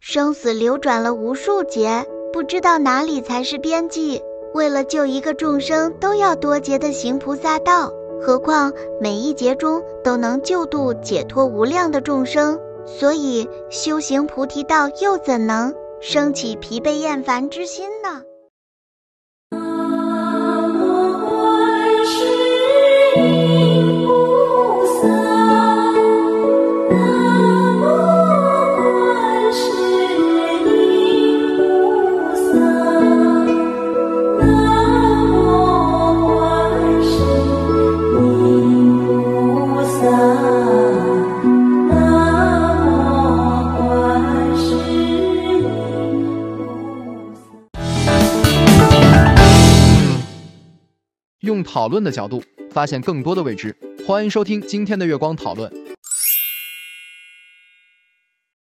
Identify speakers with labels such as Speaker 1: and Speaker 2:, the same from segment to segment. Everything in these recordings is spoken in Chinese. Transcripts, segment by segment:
Speaker 1: 生死流转了无数劫，不知道哪里才是边际。为了救一个众生，都要多劫的行菩萨道，何况每一劫中都能救度解脱无量的众生。所以修行菩提道，又怎能生起疲惫厌烦之心呢？
Speaker 2: 用讨论的角度发现更多的未知，欢迎收听今天的月光讨论。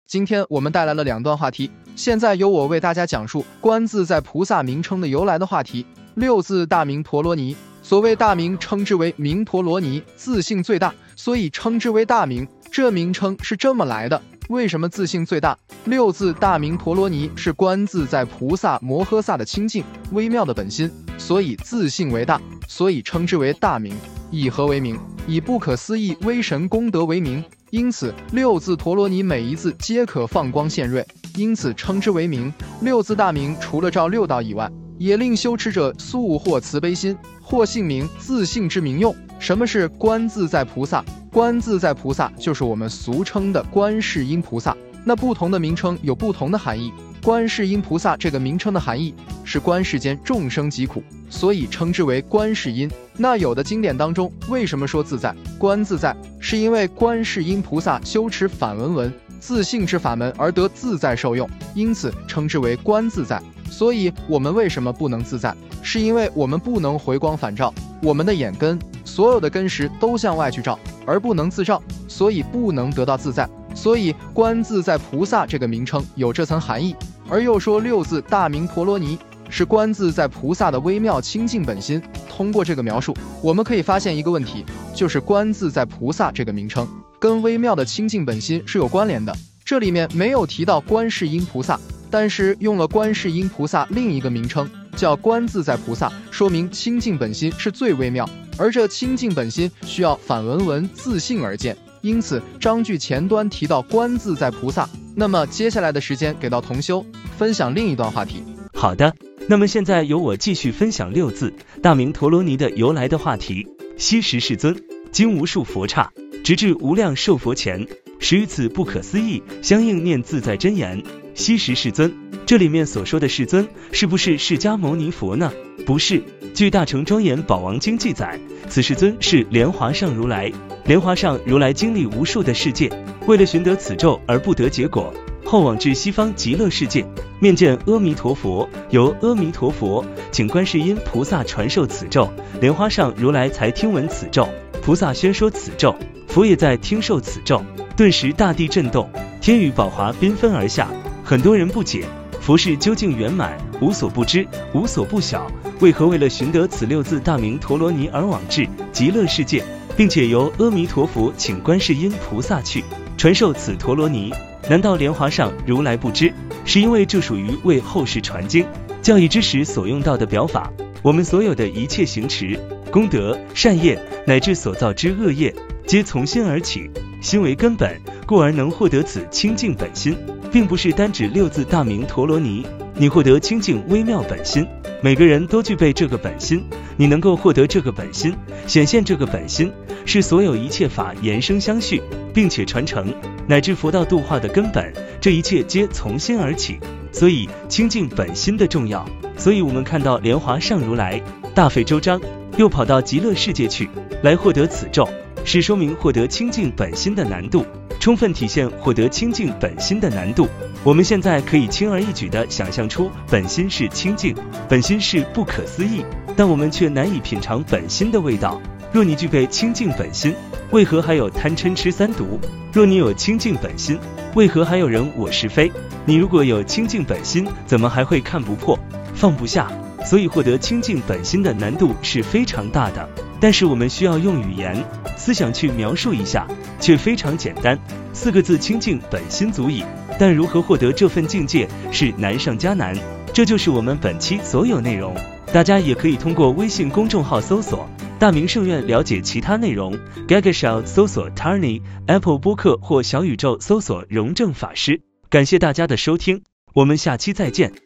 Speaker 2: 今天我们带来了两段话题，现在由我为大家讲述“观自在菩萨”名称的由来的话题。六字大明陀罗尼，所谓大名称之为明陀罗尼，自性最大，所以称之为大名。这名称是这么来的。为什么自性最大？六字大明陀罗尼是观自在菩萨摩诃萨的清净微妙的本心，所以自性为大，所以称之为大名。以何为名？以不可思议威神功德为名。因此六字陀罗尼每一字皆可放光现瑞，因此称之为名。六字大名除了照六道以外，也令修持者速获慈悲心，或姓名自性之名用。什么是观自在菩萨？观自在菩萨就是我们俗称的观世音菩萨。那不同的名称有不同的含义。观世音菩萨这个名称的含义是观世间众生疾苦，所以称之为观世音。那有的经典当中为什么说自在？观自在，是因为观世音菩萨修持反闻闻自性之法门而得自在受用，因此称之为观自在。所以我们为什么不能自在？是因为我们不能回光返照，我们的眼根所有的根识都向外去照。而不能自照，所以不能得到自在。所以观自在菩萨这个名称有这层含义。而又说六字大明陀罗尼是观自在菩萨的微妙清净本心。通过这个描述，我们可以发现一个问题，就是观自在菩萨这个名称跟微妙的清净本心是有关联的。这里面没有提到观世音菩萨，但是用了观世音菩萨另一个名称叫观自在菩萨，说明清净本心是最微妙。而这清净本心需要反闻闻自性而见，因此章句前端提到观自在菩萨。那么接下来的时间给到同修分享另一段话题。
Speaker 3: 好的，那么现在由我继续分享六字大明陀罗尼的由来的话题。昔时世尊经无数佛刹，直至无量寿佛前，十余次不可思议相应念自在真言。昔时世尊，这里面所说的世尊是不是释迦牟尼佛呢？不是。据《大乘庄严宝王经》记载，此世尊是莲华上如来。莲华上如来经历无数的世界，为了寻得此咒而不得结果，后往至西方极乐世界，面见阿弥陀佛，由阿弥陀佛请观世音菩萨传授此咒，莲花上如来才听闻此咒，菩萨宣说此咒，佛也在听受此咒，顿时大地震动，天雨宝华缤纷而下。很多人不解，佛事究竟圆满，无所不知，无所不晓。为何为了寻得此六字大名陀罗尼而往至极乐世界，并且由阿弥陀佛请观世音菩萨去传授此陀罗尼？难道莲华上如来不知？是因为这属于为后世传经教义之时所用到的表法。我们所有的一切行持、功德、善业，乃至所造之恶业，皆从心而起，心为根本，故而能获得此清净本心，并不是单指六字大名陀罗尼。你获得清净微妙本心。每个人都具备这个本心，你能够获得这个本心，显现这个本心，是所有一切法延生相续，并且传承，乃至佛道度化的根本。这一切皆从心而起，所以清净本心的重要。所以我们看到莲华上如来大费周章，又跑到极乐世界去，来获得此咒，是说明获得清净本心的难度。充分体现获得清净本心的难度。我们现在可以轻而易举地想象出本心是清净，本心是不可思议，但我们却难以品尝本心的味道。若你具备清净本心，为何还有贪嗔痴三毒？若你有清净本心，为何还有人我是非？你如果有清净本心，怎么还会看不破、放不下、所以获得清净本心的难度是非常大的。但是我们需要用语言、思想去描述一下，却非常简单，四个字清净本心足矣。但如何获得这份境界是难上加难，这就是我们本期所有内容。大家也可以通过微信公众号搜索“大明圣院”了解其他内容。Gagashow 搜索 Tarny，Apple 播客或小宇宙搜索荣正法师。感谢大家的收听，我们下期再见。